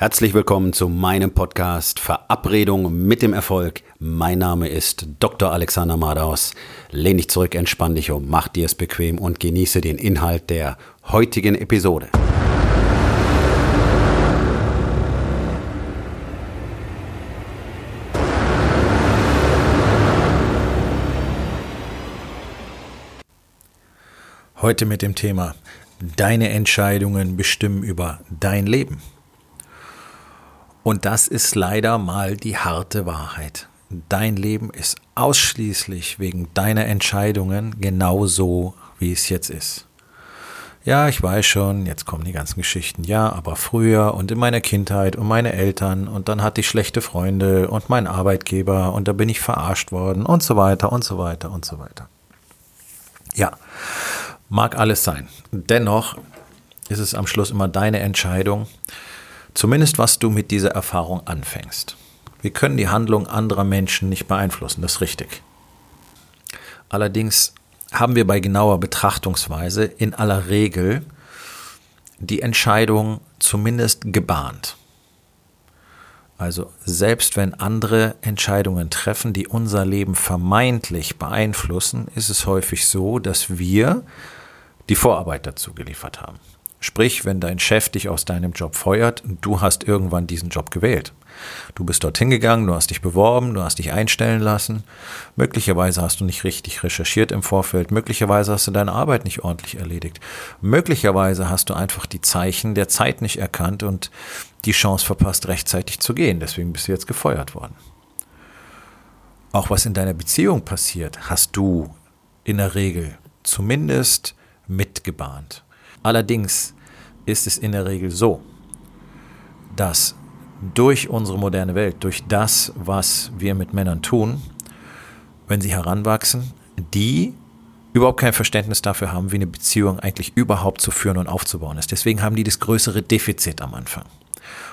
Herzlich willkommen zu meinem Podcast Verabredung mit dem Erfolg. Mein Name ist Dr. Alexander Madaus. Lehn dich zurück, entspann dich um, mach dir es bequem und genieße den Inhalt der heutigen Episode. Heute mit dem Thema Deine Entscheidungen bestimmen über dein Leben. Und das ist leider mal die harte Wahrheit. Dein Leben ist ausschließlich wegen deiner Entscheidungen genau so, wie es jetzt ist. Ja, ich weiß schon, jetzt kommen die ganzen Geschichten. Ja, aber früher und in meiner Kindheit und meine Eltern und dann hatte ich schlechte Freunde und meinen Arbeitgeber und da bin ich verarscht worden und so weiter und so weiter und so weiter. Ja, mag alles sein. Dennoch ist es am Schluss immer deine Entscheidung, Zumindest was du mit dieser Erfahrung anfängst. Wir können die Handlung anderer Menschen nicht beeinflussen, das ist richtig. Allerdings haben wir bei genauer Betrachtungsweise in aller Regel die Entscheidung zumindest gebahnt. Also selbst wenn andere Entscheidungen treffen, die unser Leben vermeintlich beeinflussen, ist es häufig so, dass wir die Vorarbeit dazu geliefert haben. Sprich, wenn dein Chef dich aus deinem Job feuert, du hast irgendwann diesen Job gewählt. Du bist dorthin gegangen, du hast dich beworben, du hast dich einstellen lassen. Möglicherweise hast du nicht richtig recherchiert im Vorfeld. Möglicherweise hast du deine Arbeit nicht ordentlich erledigt. Möglicherweise hast du einfach die Zeichen der Zeit nicht erkannt und die Chance verpasst, rechtzeitig zu gehen. Deswegen bist du jetzt gefeuert worden. Auch was in deiner Beziehung passiert, hast du in der Regel zumindest mitgebahnt. Allerdings ist es in der Regel so, dass durch unsere moderne Welt, durch das, was wir mit Männern tun, wenn sie heranwachsen, die überhaupt kein Verständnis dafür haben, wie eine Beziehung eigentlich überhaupt zu führen und aufzubauen ist. Deswegen haben die das größere Defizit am Anfang.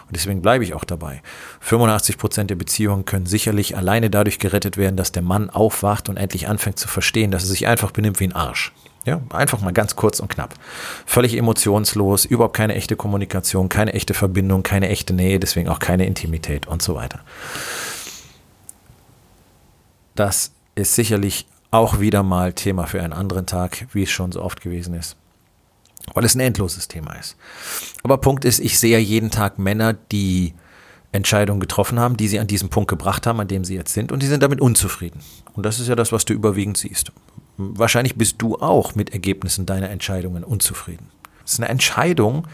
Und deswegen bleibe ich auch dabei. 85 Prozent der Beziehungen können sicherlich alleine dadurch gerettet werden, dass der Mann aufwacht und endlich anfängt zu verstehen, dass er sich einfach benimmt wie ein Arsch. Ja, einfach mal ganz kurz und knapp. Völlig emotionslos, überhaupt keine echte Kommunikation, keine echte Verbindung, keine echte Nähe, deswegen auch keine Intimität und so weiter. Das ist sicherlich auch wieder mal Thema für einen anderen Tag, wie es schon so oft gewesen ist. Weil es ein endloses Thema ist. Aber Punkt ist, ich sehe jeden Tag Männer, die Entscheidungen getroffen haben, die sie an diesen Punkt gebracht haben, an dem sie jetzt sind, und die sind damit unzufrieden. Und das ist ja das, was du überwiegend siehst. Wahrscheinlich bist du auch mit Ergebnissen deiner Entscheidungen unzufrieden. Es ist eine Entscheidung,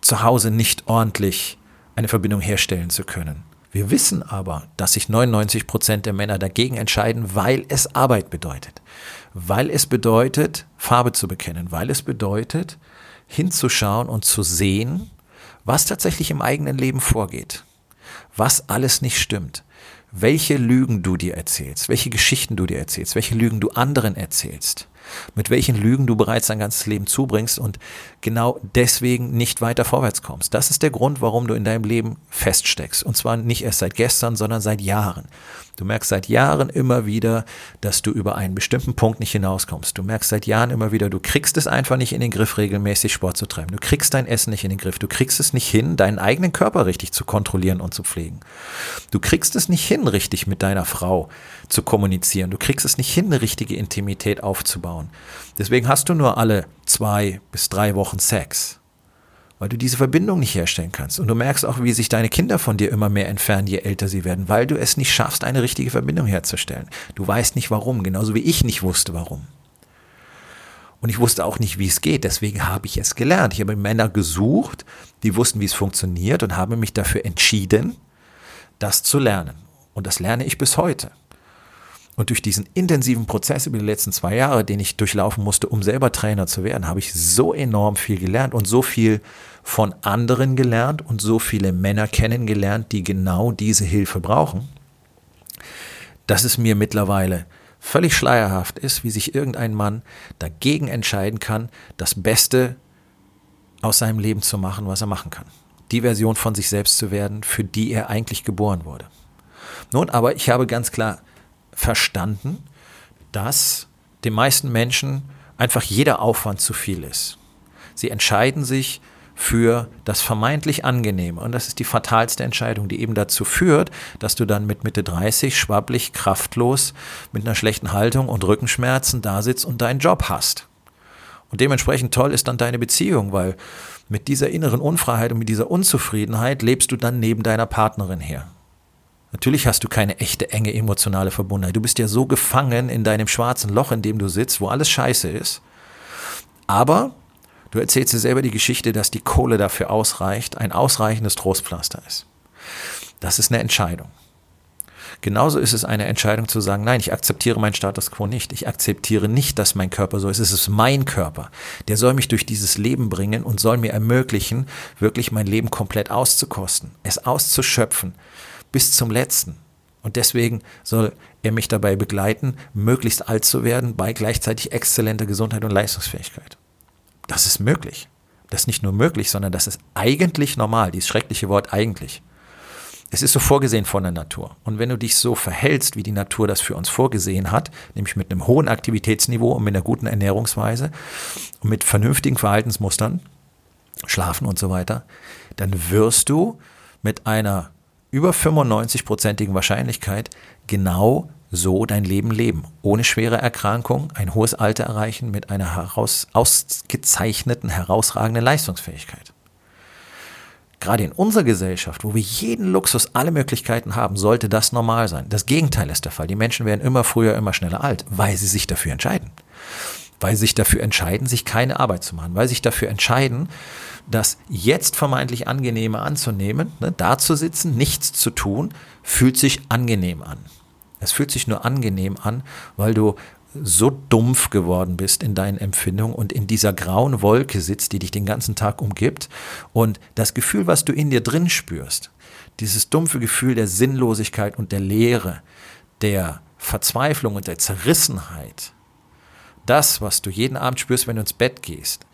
zu Hause nicht ordentlich eine Verbindung herstellen zu können. Wir wissen aber, dass sich 99 Prozent der Männer dagegen entscheiden, weil es Arbeit bedeutet. Weil es bedeutet, Farbe zu bekennen. Weil es bedeutet, hinzuschauen und zu sehen, was tatsächlich im eigenen Leben vorgeht. Was alles nicht stimmt welche Lügen du dir erzählst, welche Geschichten du dir erzählst, welche Lügen du anderen erzählst mit welchen Lügen du bereits dein ganzes Leben zubringst und genau deswegen nicht weiter vorwärts kommst. Das ist der Grund, warum du in deinem Leben feststeckst. Und zwar nicht erst seit gestern, sondern seit Jahren. Du merkst seit Jahren immer wieder, dass du über einen bestimmten Punkt nicht hinauskommst. Du merkst seit Jahren immer wieder, du kriegst es einfach nicht in den Griff, regelmäßig Sport zu treiben. Du kriegst dein Essen nicht in den Griff. Du kriegst es nicht hin, deinen eigenen Körper richtig zu kontrollieren und zu pflegen. Du kriegst es nicht hin, richtig mit deiner Frau zu kommunizieren. Du kriegst es nicht hin, eine richtige Intimität aufzubauen. Deswegen hast du nur alle zwei bis drei Wochen Sex, weil du diese Verbindung nicht herstellen kannst. Und du merkst auch, wie sich deine Kinder von dir immer mehr entfernen, je älter sie werden, weil du es nicht schaffst, eine richtige Verbindung herzustellen. Du weißt nicht warum, genauso wie ich nicht wusste warum. Und ich wusste auch nicht, wie es geht. Deswegen habe ich es gelernt. Ich habe Männer gesucht, die wussten, wie es funktioniert und habe mich dafür entschieden, das zu lernen. Und das lerne ich bis heute. Und durch diesen intensiven Prozess über die letzten zwei Jahre, den ich durchlaufen musste, um selber Trainer zu werden, habe ich so enorm viel gelernt und so viel von anderen gelernt und so viele Männer kennengelernt, die genau diese Hilfe brauchen, dass es mir mittlerweile völlig schleierhaft ist, wie sich irgendein Mann dagegen entscheiden kann, das Beste aus seinem Leben zu machen, was er machen kann. Die Version von sich selbst zu werden, für die er eigentlich geboren wurde. Nun, aber ich habe ganz klar verstanden, dass den meisten Menschen einfach jeder Aufwand zu viel ist. Sie entscheiden sich für das vermeintlich Angenehme. Und das ist die fatalste Entscheidung, die eben dazu führt, dass du dann mit Mitte 30 schwabblich, kraftlos, mit einer schlechten Haltung und Rückenschmerzen da sitzt und deinen Job hast. Und dementsprechend toll ist dann deine Beziehung, weil mit dieser inneren Unfreiheit und mit dieser Unzufriedenheit lebst du dann neben deiner Partnerin her. Natürlich hast du keine echte enge emotionale Verbundenheit. Du bist ja so gefangen in deinem schwarzen Loch, in dem du sitzt, wo alles scheiße ist. Aber Du erzählst dir selber die Geschichte, dass die Kohle dafür ausreicht, ein ausreichendes Trostpflaster ist. Das ist eine Entscheidung. Genauso ist es eine Entscheidung zu sagen, nein, ich akzeptiere meinen Status quo nicht. Ich akzeptiere nicht, dass mein Körper so ist. Es ist mein Körper. Der soll mich durch dieses Leben bringen und soll mir ermöglichen, wirklich mein Leben komplett auszukosten, es auszuschöpfen bis zum letzten. Und deswegen soll er mich dabei begleiten, möglichst alt zu werden bei gleichzeitig exzellenter Gesundheit und Leistungsfähigkeit. Das ist möglich. Das ist nicht nur möglich, sondern das ist eigentlich normal, dieses schreckliche Wort eigentlich. Es ist so vorgesehen von der Natur. Und wenn du dich so verhältst, wie die Natur das für uns vorgesehen hat, nämlich mit einem hohen Aktivitätsniveau und mit einer guten Ernährungsweise und mit vernünftigen Verhaltensmustern, Schlafen und so weiter, dann wirst du mit einer über 95-prozentigen Wahrscheinlichkeit genau so dein Leben leben. Ohne schwere Erkrankung, ein hohes Alter erreichen mit einer heraus, ausgezeichneten, herausragenden Leistungsfähigkeit. Gerade in unserer Gesellschaft, wo wir jeden Luxus, alle Möglichkeiten haben, sollte das normal sein. Das Gegenteil ist der Fall. Die Menschen werden immer früher, immer schneller alt, weil sie sich dafür entscheiden. Weil sich dafür entscheiden, sich keine Arbeit zu machen. Weil sich dafür entscheiden, das jetzt vermeintlich Angenehme anzunehmen, ne, da zu sitzen, nichts zu tun, fühlt sich angenehm an. Es fühlt sich nur angenehm an, weil du so dumpf geworden bist in deinen Empfindungen und in dieser grauen Wolke sitzt, die dich den ganzen Tag umgibt. Und das Gefühl, was du in dir drin spürst, dieses dumpfe Gefühl der Sinnlosigkeit und der Leere, der Verzweiflung und der Zerrissenheit, das, was du jeden Abend spürst, wenn du ins Bett gehst,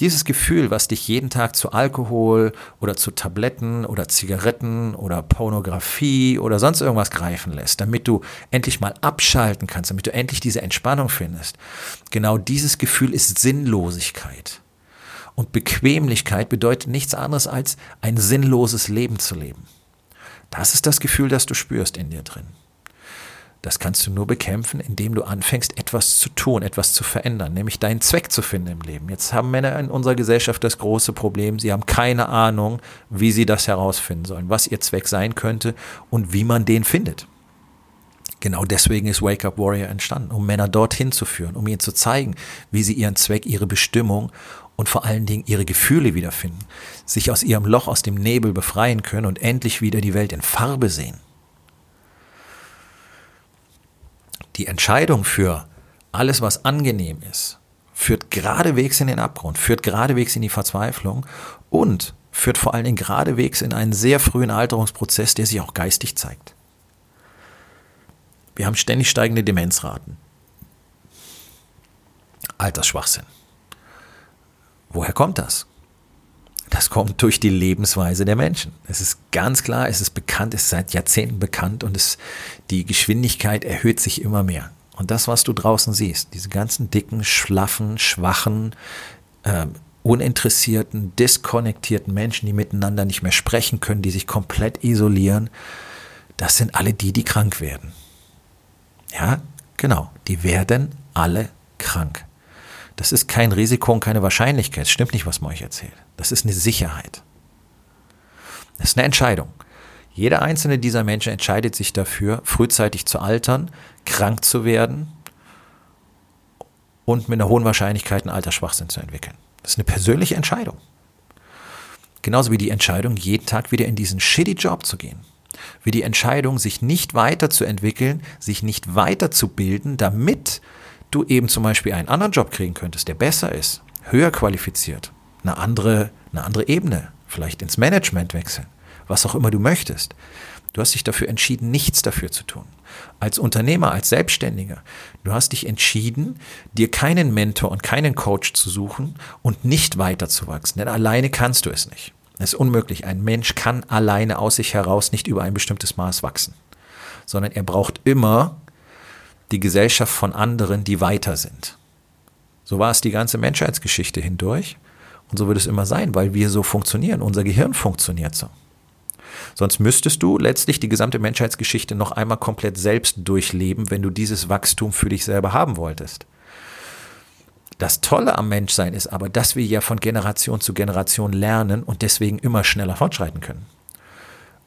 dieses Gefühl, was dich jeden Tag zu Alkohol oder zu Tabletten oder Zigaretten oder Pornografie oder sonst irgendwas greifen lässt, damit du endlich mal abschalten kannst, damit du endlich diese Entspannung findest. Genau dieses Gefühl ist Sinnlosigkeit. Und Bequemlichkeit bedeutet nichts anderes als ein sinnloses Leben zu leben. Das ist das Gefühl, das du spürst in dir drin. Das kannst du nur bekämpfen, indem du anfängst, etwas zu tun, etwas zu verändern, nämlich deinen Zweck zu finden im Leben. Jetzt haben Männer in unserer Gesellschaft das große Problem, sie haben keine Ahnung, wie sie das herausfinden sollen, was ihr Zweck sein könnte und wie man den findet. Genau deswegen ist Wake Up Warrior entstanden, um Männer dorthin zu führen, um ihnen zu zeigen, wie sie ihren Zweck, ihre Bestimmung und vor allen Dingen ihre Gefühle wiederfinden, sich aus ihrem Loch, aus dem Nebel befreien können und endlich wieder die Welt in Farbe sehen. Die Entscheidung für alles, was angenehm ist, führt geradewegs in den Abgrund, führt geradewegs in die Verzweiflung und führt vor allen Dingen geradewegs in einen sehr frühen Alterungsprozess, der sich auch geistig zeigt. Wir haben ständig steigende Demenzraten. Altersschwachsinn. Woher kommt das? Das kommt durch die Lebensweise der Menschen. Es ist ganz klar, es ist bekannt, es ist seit Jahrzehnten bekannt und es, die Geschwindigkeit erhöht sich immer mehr. Und das, was du draußen siehst, diese ganzen dicken, schlaffen, schwachen, äh, uninteressierten, diskonnektierten Menschen, die miteinander nicht mehr sprechen können, die sich komplett isolieren, das sind alle die, die krank werden. Ja, genau, die werden alle krank. Das ist kein Risiko und keine Wahrscheinlichkeit. Es stimmt nicht, was man euch erzählt. Das ist eine Sicherheit. Das ist eine Entscheidung. Jeder einzelne dieser Menschen entscheidet sich dafür, frühzeitig zu altern, krank zu werden und mit einer hohen Wahrscheinlichkeit einen Altersschwachsinn zu entwickeln. Das ist eine persönliche Entscheidung. Genauso wie die Entscheidung, jeden Tag wieder in diesen shitty Job zu gehen. Wie die Entscheidung, sich nicht weiterzuentwickeln, sich nicht weiterzubilden, damit du eben zum Beispiel einen anderen Job kriegen könntest, der besser ist, höher qualifiziert, eine andere, eine andere Ebene, vielleicht ins Management wechseln, was auch immer du möchtest. Du hast dich dafür entschieden, nichts dafür zu tun. Als Unternehmer, als Selbstständiger, du hast dich entschieden, dir keinen Mentor und keinen Coach zu suchen und nicht weiterzuwachsen, denn alleine kannst du es nicht. Es ist unmöglich. Ein Mensch kann alleine aus sich heraus nicht über ein bestimmtes Maß wachsen, sondern er braucht immer die Gesellschaft von anderen, die weiter sind. So war es die ganze Menschheitsgeschichte hindurch. Und so wird es immer sein, weil wir so funktionieren. Unser Gehirn funktioniert so. Sonst müsstest du letztlich die gesamte Menschheitsgeschichte noch einmal komplett selbst durchleben, wenn du dieses Wachstum für dich selber haben wolltest. Das Tolle am Menschsein ist aber, dass wir ja von Generation zu Generation lernen und deswegen immer schneller fortschreiten können.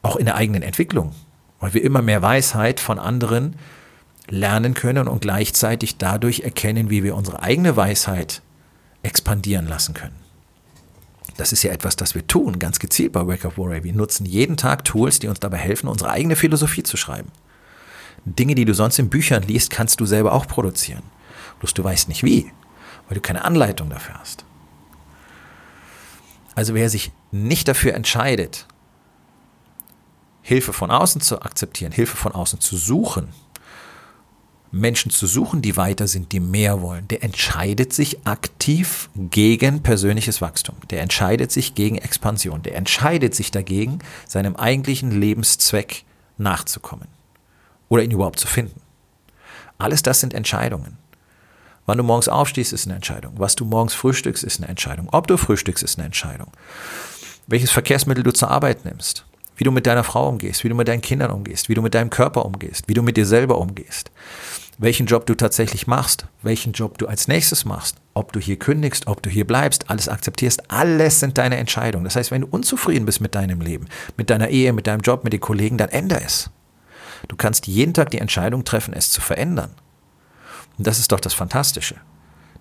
Auch in der eigenen Entwicklung, weil wir immer mehr Weisheit von anderen lernen können und gleichzeitig dadurch erkennen, wie wir unsere eigene Weisheit expandieren lassen können. Das ist ja etwas, das wir tun, ganz gezielt bei Wake Up Warrior. Wir nutzen jeden Tag Tools, die uns dabei helfen, unsere eigene Philosophie zu schreiben. Dinge, die du sonst in Büchern liest, kannst du selber auch produzieren. Bloß du weißt nicht wie, weil du keine Anleitung dafür hast. Also wer sich nicht dafür entscheidet, Hilfe von außen zu akzeptieren, Hilfe von außen zu suchen, Menschen zu suchen, die weiter sind, die mehr wollen, der entscheidet sich aktiv gegen persönliches Wachstum. Der entscheidet sich gegen Expansion. Der entscheidet sich dagegen, seinem eigentlichen Lebenszweck nachzukommen oder ihn überhaupt zu finden. Alles das sind Entscheidungen. Wann du morgens aufstehst, ist eine Entscheidung. Was du morgens frühstückst, ist eine Entscheidung. Ob du frühstückst, ist eine Entscheidung. Welches Verkehrsmittel du zur Arbeit nimmst, wie du mit deiner Frau umgehst, wie du mit deinen Kindern umgehst, wie du mit deinem Körper umgehst, wie du mit dir selber umgehst, welchen Job du tatsächlich machst, welchen Job du als nächstes machst, ob du hier kündigst, ob du hier bleibst, alles akzeptierst, alles sind deine Entscheidungen. Das heißt, wenn du unzufrieden bist mit deinem Leben, mit deiner Ehe, mit deinem Job, mit den Kollegen, dann ändere es. Du kannst jeden Tag die Entscheidung treffen, es zu verändern. Und das ist doch das Fantastische.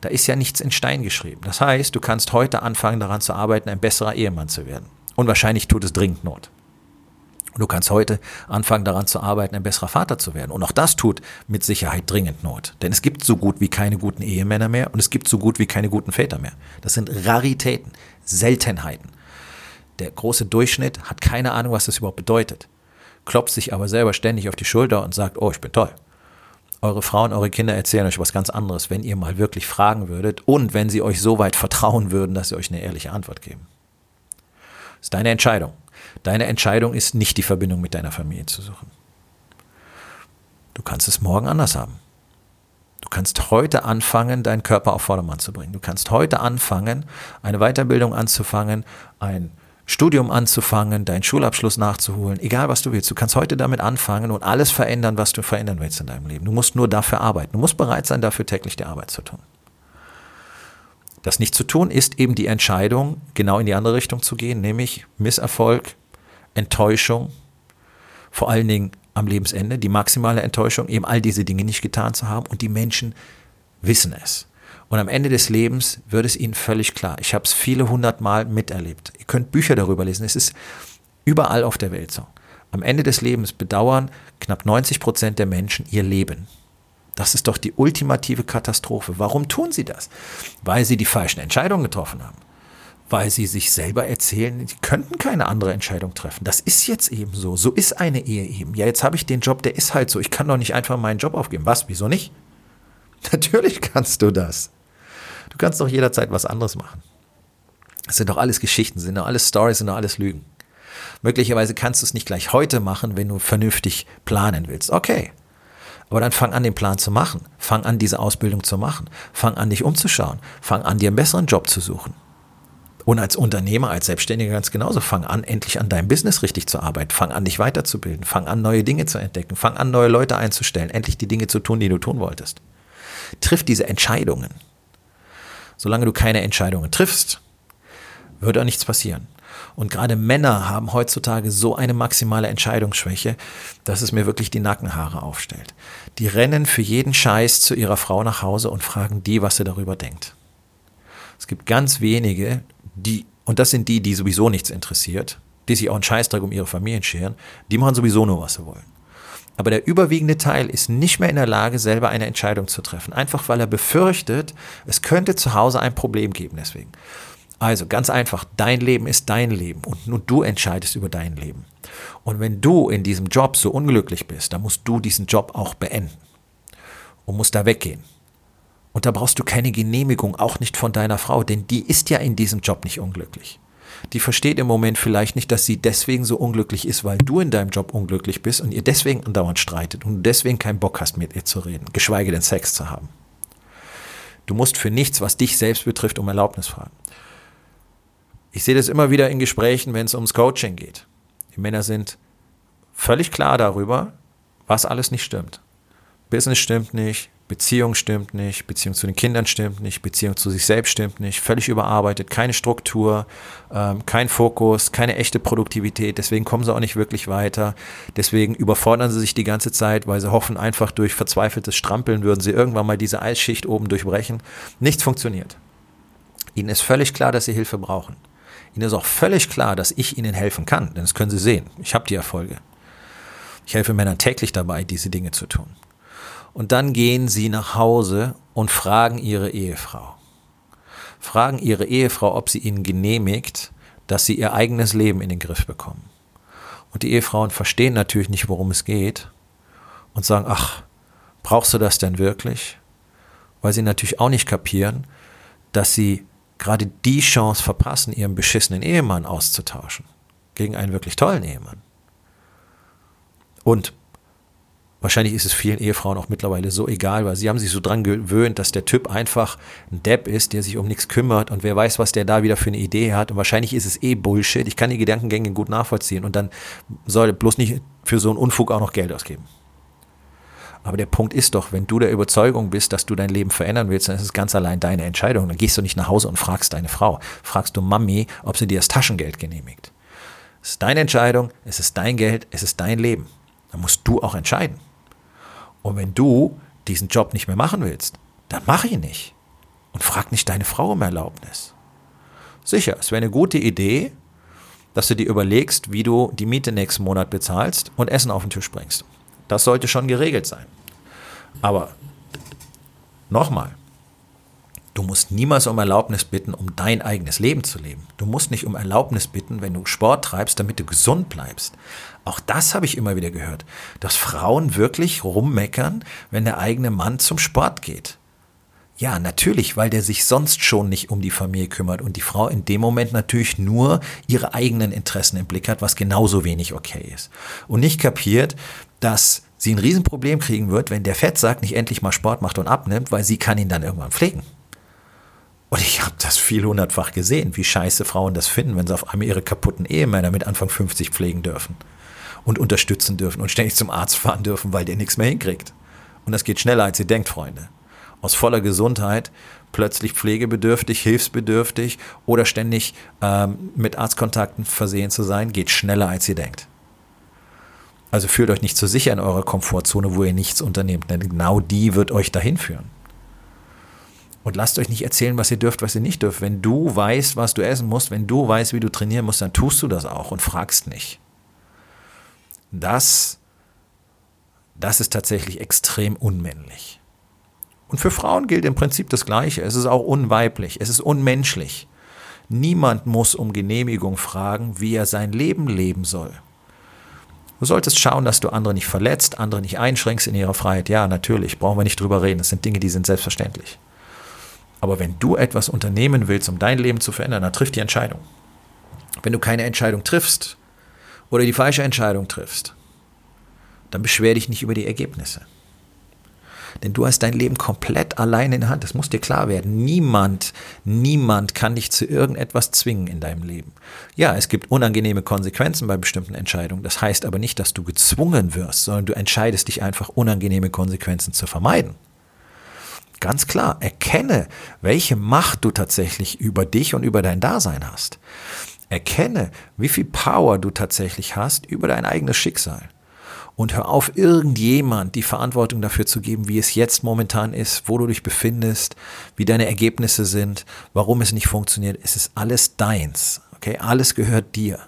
Da ist ja nichts in Stein geschrieben. Das heißt, du kannst heute anfangen daran zu arbeiten, ein besserer Ehemann zu werden. Und wahrscheinlich tut es dringend Not. Du kannst heute anfangen daran zu arbeiten, ein besserer Vater zu werden. Und auch das tut mit Sicherheit dringend Not. Denn es gibt so gut wie keine guten Ehemänner mehr und es gibt so gut wie keine guten Väter mehr. Das sind Raritäten, Seltenheiten. Der große Durchschnitt hat keine Ahnung, was das überhaupt bedeutet. Klopft sich aber selber ständig auf die Schulter und sagt, oh, ich bin toll. Eure Frauen, eure Kinder erzählen euch was ganz anderes, wenn ihr mal wirklich fragen würdet und wenn sie euch so weit vertrauen würden, dass sie euch eine ehrliche Antwort geben. Das ist deine Entscheidung. Deine Entscheidung ist nicht die Verbindung mit deiner Familie zu suchen. Du kannst es morgen anders haben. Du kannst heute anfangen, deinen Körper auf Vordermann zu bringen. Du kannst heute anfangen, eine Weiterbildung anzufangen, ein Studium anzufangen, deinen Schulabschluss nachzuholen, egal was du willst. Du kannst heute damit anfangen und alles verändern, was du verändern willst in deinem Leben. Du musst nur dafür arbeiten. Du musst bereit sein, dafür täglich die Arbeit zu tun. Das nicht zu tun ist eben die Entscheidung, genau in die andere Richtung zu gehen, nämlich Misserfolg, Enttäuschung, vor allen Dingen am Lebensende, die maximale Enttäuschung, eben all diese Dinge nicht getan zu haben und die Menschen wissen es. Und am Ende des Lebens wird es ihnen völlig klar. Ich habe es viele hundert Mal miterlebt. Ihr könnt Bücher darüber lesen. Es ist überall auf der Welt so. Am Ende des Lebens bedauern knapp 90 Prozent der Menschen ihr Leben. Das ist doch die ultimative Katastrophe. Warum tun sie das? Weil sie die falschen Entscheidungen getroffen haben. Weil sie sich selber erzählen, sie könnten keine andere Entscheidung treffen. Das ist jetzt eben so. So ist eine Ehe eben. Ja, jetzt habe ich den Job, der ist halt so. Ich kann doch nicht einfach meinen Job aufgeben. Was? Wieso nicht? Natürlich kannst du das. Du kannst doch jederzeit was anderes machen. Das sind doch alles Geschichten, sind doch alles Stories, sind doch alles Lügen. Möglicherweise kannst du es nicht gleich heute machen, wenn du vernünftig planen willst. Okay, aber dann fang an, den Plan zu machen. Fang an, diese Ausbildung zu machen. Fang an, dich umzuschauen. Fang an, dir einen besseren Job zu suchen. Und als Unternehmer, als Selbstständiger ganz genauso. Fang an, endlich an deinem Business richtig zu arbeiten. Fang an, dich weiterzubilden. Fang an, neue Dinge zu entdecken. Fang an, neue Leute einzustellen. Endlich die Dinge zu tun, die du tun wolltest. Triff diese Entscheidungen. Solange du keine Entscheidungen triffst, wird auch nichts passieren. Und gerade Männer haben heutzutage so eine maximale Entscheidungsschwäche, dass es mir wirklich die Nackenhaare aufstellt. Die rennen für jeden Scheiß zu ihrer Frau nach Hause und fragen die, was sie darüber denkt. Es gibt ganz wenige, die, und das sind die, die sowieso nichts interessiert, die sich auch einen Scheißdreck um ihre Familien scheren, die machen sowieso nur, was sie wollen. Aber der überwiegende Teil ist nicht mehr in der Lage, selber eine Entscheidung zu treffen. Einfach weil er befürchtet, es könnte zu Hause ein Problem geben deswegen. Also ganz einfach, dein Leben ist dein Leben und nur du entscheidest über dein Leben. Und wenn du in diesem Job so unglücklich bist, dann musst du diesen Job auch beenden und musst da weggehen. Und da brauchst du keine Genehmigung, auch nicht von deiner Frau, denn die ist ja in diesem Job nicht unglücklich. Die versteht im Moment vielleicht nicht, dass sie deswegen so unglücklich ist, weil du in deinem Job unglücklich bist und ihr deswegen andauernd streitet und deswegen keinen Bock hast, mit ihr zu reden, geschweige denn Sex zu haben. Du musst für nichts, was dich selbst betrifft, um Erlaubnis fragen. ich sehe das immer wieder in Gesprächen, wenn es ums Coaching geht. Die Männer sind völlig klar darüber, was alles nicht stimmt. Business stimmt nicht, Beziehung stimmt nicht, Beziehung zu den Kindern stimmt nicht, Beziehung zu sich selbst stimmt nicht, völlig überarbeitet, keine Struktur, ähm, kein Fokus, keine echte Produktivität, deswegen kommen sie auch nicht wirklich weiter, deswegen überfordern sie sich die ganze Zeit, weil sie hoffen, einfach durch verzweifeltes Strampeln würden sie irgendwann mal diese Eisschicht oben durchbrechen. Nichts funktioniert. Ihnen ist völlig klar, dass sie Hilfe brauchen. Ihnen ist auch völlig klar, dass ich Ihnen helfen kann, denn das können Sie sehen. Ich habe die Erfolge. Ich helfe Männern täglich dabei, diese Dinge zu tun. Und dann gehen sie nach Hause und fragen ihre Ehefrau. Fragen ihre Ehefrau, ob sie ihnen genehmigt, dass sie ihr eigenes Leben in den Griff bekommen. Und die Ehefrauen verstehen natürlich nicht, worum es geht und sagen, ach, brauchst du das denn wirklich? Weil sie natürlich auch nicht kapieren, dass sie gerade die Chance verpassen, ihren beschissenen Ehemann auszutauschen gegen einen wirklich tollen Ehemann. Und Wahrscheinlich ist es vielen Ehefrauen auch mittlerweile so egal, weil sie haben sich so dran gewöhnt, dass der Typ einfach ein Depp ist, der sich um nichts kümmert und wer weiß, was der da wieder für eine Idee hat. Und wahrscheinlich ist es eh Bullshit. Ich kann die Gedankengänge gut nachvollziehen und dann soll bloß nicht für so einen Unfug auch noch Geld ausgeben. Aber der Punkt ist doch, wenn du der Überzeugung bist, dass du dein Leben verändern willst, dann ist es ganz allein deine Entscheidung. Dann gehst du nicht nach Hause und fragst deine Frau. Fragst du Mami, ob sie dir das Taschengeld genehmigt. Es ist deine Entscheidung, es ist dein Geld, es ist dein Leben. Da musst du auch entscheiden. Und wenn du diesen Job nicht mehr machen willst, dann mach ihn nicht. Und frag nicht deine Frau um Erlaubnis. Sicher, es wäre eine gute Idee, dass du dir überlegst, wie du die Miete nächsten Monat bezahlst und Essen auf den Tisch bringst. Das sollte schon geregelt sein. Aber nochmal, Du musst niemals um Erlaubnis bitten, um dein eigenes Leben zu leben. Du musst nicht um Erlaubnis bitten, wenn du Sport treibst, damit du gesund bleibst. Auch das habe ich immer wieder gehört, dass Frauen wirklich rummeckern, wenn der eigene Mann zum Sport geht. Ja, natürlich, weil der sich sonst schon nicht um die Familie kümmert und die Frau in dem Moment natürlich nur ihre eigenen Interessen im Blick hat, was genauso wenig okay ist. Und nicht kapiert, dass sie ein Riesenproblem kriegen wird, wenn der Fettsack nicht endlich mal Sport macht und abnimmt, weil sie kann ihn dann irgendwann pflegen. Und ich habe das viel hundertfach gesehen, wie scheiße Frauen das finden, wenn sie auf einmal ihre kaputten Ehemänner mit Anfang 50 pflegen dürfen und unterstützen dürfen und ständig zum Arzt fahren dürfen, weil der nichts mehr hinkriegt. Und das geht schneller, als ihr denkt, Freunde. Aus voller Gesundheit plötzlich pflegebedürftig, hilfsbedürftig oder ständig ähm, mit Arztkontakten versehen zu sein, geht schneller, als ihr denkt. Also fühlt euch nicht zu so sicher in eurer Komfortzone, wo ihr nichts unternehmt, denn genau die wird euch dahin führen. Und lasst euch nicht erzählen, was ihr dürft, was ihr nicht dürft. Wenn du weißt, was du essen musst, wenn du weißt, wie du trainieren musst, dann tust du das auch und fragst nicht. Das, das ist tatsächlich extrem unmännlich. Und für Frauen gilt im Prinzip das Gleiche. Es ist auch unweiblich, es ist unmenschlich. Niemand muss um Genehmigung fragen, wie er sein Leben leben soll. Du solltest schauen, dass du andere nicht verletzt, andere nicht einschränkst in ihrer Freiheit. Ja, natürlich, brauchen wir nicht drüber reden. Das sind Dinge, die sind selbstverständlich. Aber wenn du etwas unternehmen willst, um dein Leben zu verändern, dann triff die Entscheidung. Wenn du keine Entscheidung triffst oder die falsche Entscheidung triffst, dann beschwer dich nicht über die Ergebnisse. Denn du hast dein Leben komplett allein in der Hand. Das muss dir klar werden. Niemand, niemand kann dich zu irgendetwas zwingen in deinem Leben. Ja, es gibt unangenehme Konsequenzen bei bestimmten Entscheidungen. Das heißt aber nicht, dass du gezwungen wirst, sondern du entscheidest dich einfach, unangenehme Konsequenzen zu vermeiden. Ganz klar, erkenne, welche Macht du tatsächlich über dich und über dein Dasein hast. Erkenne, wie viel Power du tatsächlich hast über dein eigenes Schicksal. Und hör auf, irgendjemand die Verantwortung dafür zu geben, wie es jetzt momentan ist, wo du dich befindest, wie deine Ergebnisse sind, warum es nicht funktioniert. Es ist alles deins. Okay, alles gehört dir.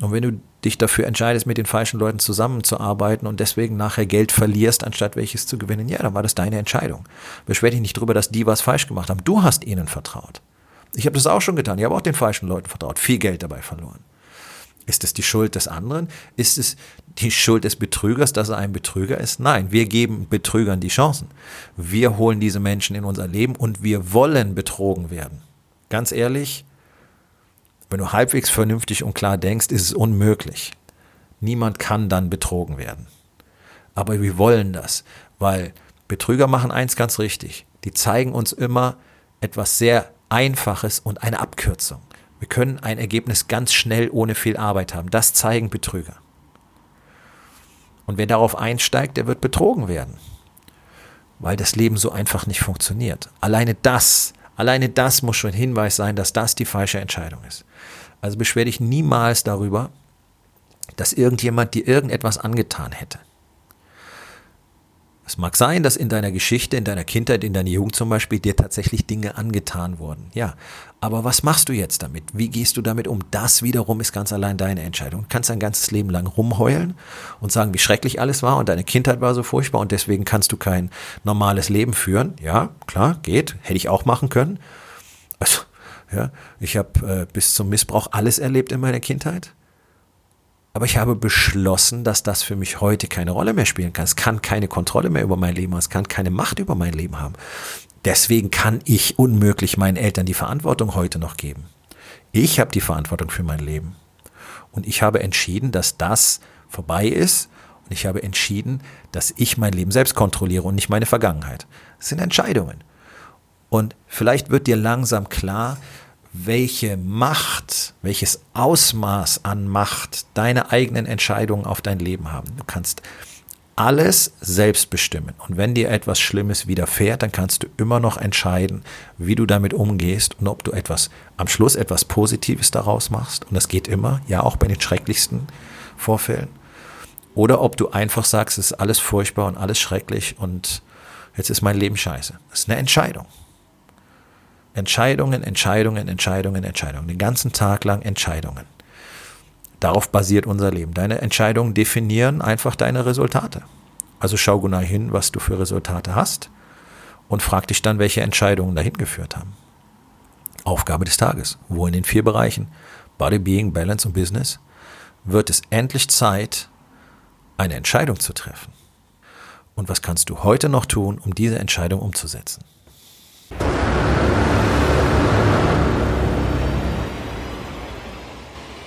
Und wenn du dich dafür entscheidest, mit den falschen Leuten zusammenzuarbeiten und deswegen nachher Geld verlierst, anstatt welches zu gewinnen, ja, dann war das deine Entscheidung. Beschwer dich nicht drüber, dass die was falsch gemacht haben. Du hast ihnen vertraut. Ich habe das auch schon getan. Ich habe auch den falschen Leuten vertraut. Viel Geld dabei verloren. Ist es die Schuld des anderen? Ist es die Schuld des Betrügers, dass er ein Betrüger ist? Nein, wir geben Betrügern die Chancen. Wir holen diese Menschen in unser Leben und wir wollen betrogen werden. Ganz ehrlich, wenn du halbwegs vernünftig und klar denkst, ist es unmöglich. Niemand kann dann betrogen werden. Aber wir wollen das, weil Betrüger machen eins ganz richtig. Die zeigen uns immer etwas sehr Einfaches und eine Abkürzung. Wir können ein Ergebnis ganz schnell ohne viel Arbeit haben. Das zeigen Betrüger. Und wer darauf einsteigt, der wird betrogen werden. Weil das Leben so einfach nicht funktioniert. Alleine das, alleine das muss schon Hinweis sein, dass das die falsche Entscheidung ist. Also beschwer dich niemals darüber, dass irgendjemand dir irgendetwas angetan hätte. Es mag sein, dass in deiner Geschichte, in deiner Kindheit, in deiner Jugend zum Beispiel dir tatsächlich Dinge angetan wurden. Ja, aber was machst du jetzt damit? Wie gehst du damit um? Das wiederum ist ganz allein deine Entscheidung. Du kannst dein ganzes Leben lang rumheulen und sagen, wie schrecklich alles war und deine Kindheit war so furchtbar und deswegen kannst du kein normales Leben führen. Ja, klar, geht. Hätte ich auch machen können. Also, ja, ich habe äh, bis zum Missbrauch alles erlebt in meiner Kindheit. Aber ich habe beschlossen, dass das für mich heute keine Rolle mehr spielen kann. Es kann keine Kontrolle mehr über mein Leben haben. Es kann keine Macht über mein Leben haben. Deswegen kann ich unmöglich meinen Eltern die Verantwortung heute noch geben. Ich habe die Verantwortung für mein Leben. Und ich habe entschieden, dass das vorbei ist. Und ich habe entschieden, dass ich mein Leben selbst kontrolliere und nicht meine Vergangenheit. Das sind Entscheidungen. Und vielleicht wird dir langsam klar, welche Macht, welches Ausmaß an Macht deine eigenen Entscheidungen auf dein Leben haben. Du kannst alles selbst bestimmen. Und wenn dir etwas Schlimmes widerfährt, dann kannst du immer noch entscheiden, wie du damit umgehst und ob du etwas am Schluss etwas Positives daraus machst. Und das geht immer, ja auch bei den schrecklichsten Vorfällen. Oder ob du einfach sagst, es ist alles furchtbar und alles schrecklich und jetzt ist mein Leben scheiße. Das ist eine Entscheidung. Entscheidungen, Entscheidungen, Entscheidungen, Entscheidungen. Den ganzen Tag lang Entscheidungen. Darauf basiert unser Leben. Deine Entscheidungen definieren einfach deine Resultate. Also schau genau hin, was du für Resultate hast und frag dich dann, welche Entscheidungen dahin geführt haben. Aufgabe des Tages. Wo in den vier Bereichen Body, Being, Balance und Business wird es endlich Zeit, eine Entscheidung zu treffen. Und was kannst du heute noch tun, um diese Entscheidung umzusetzen?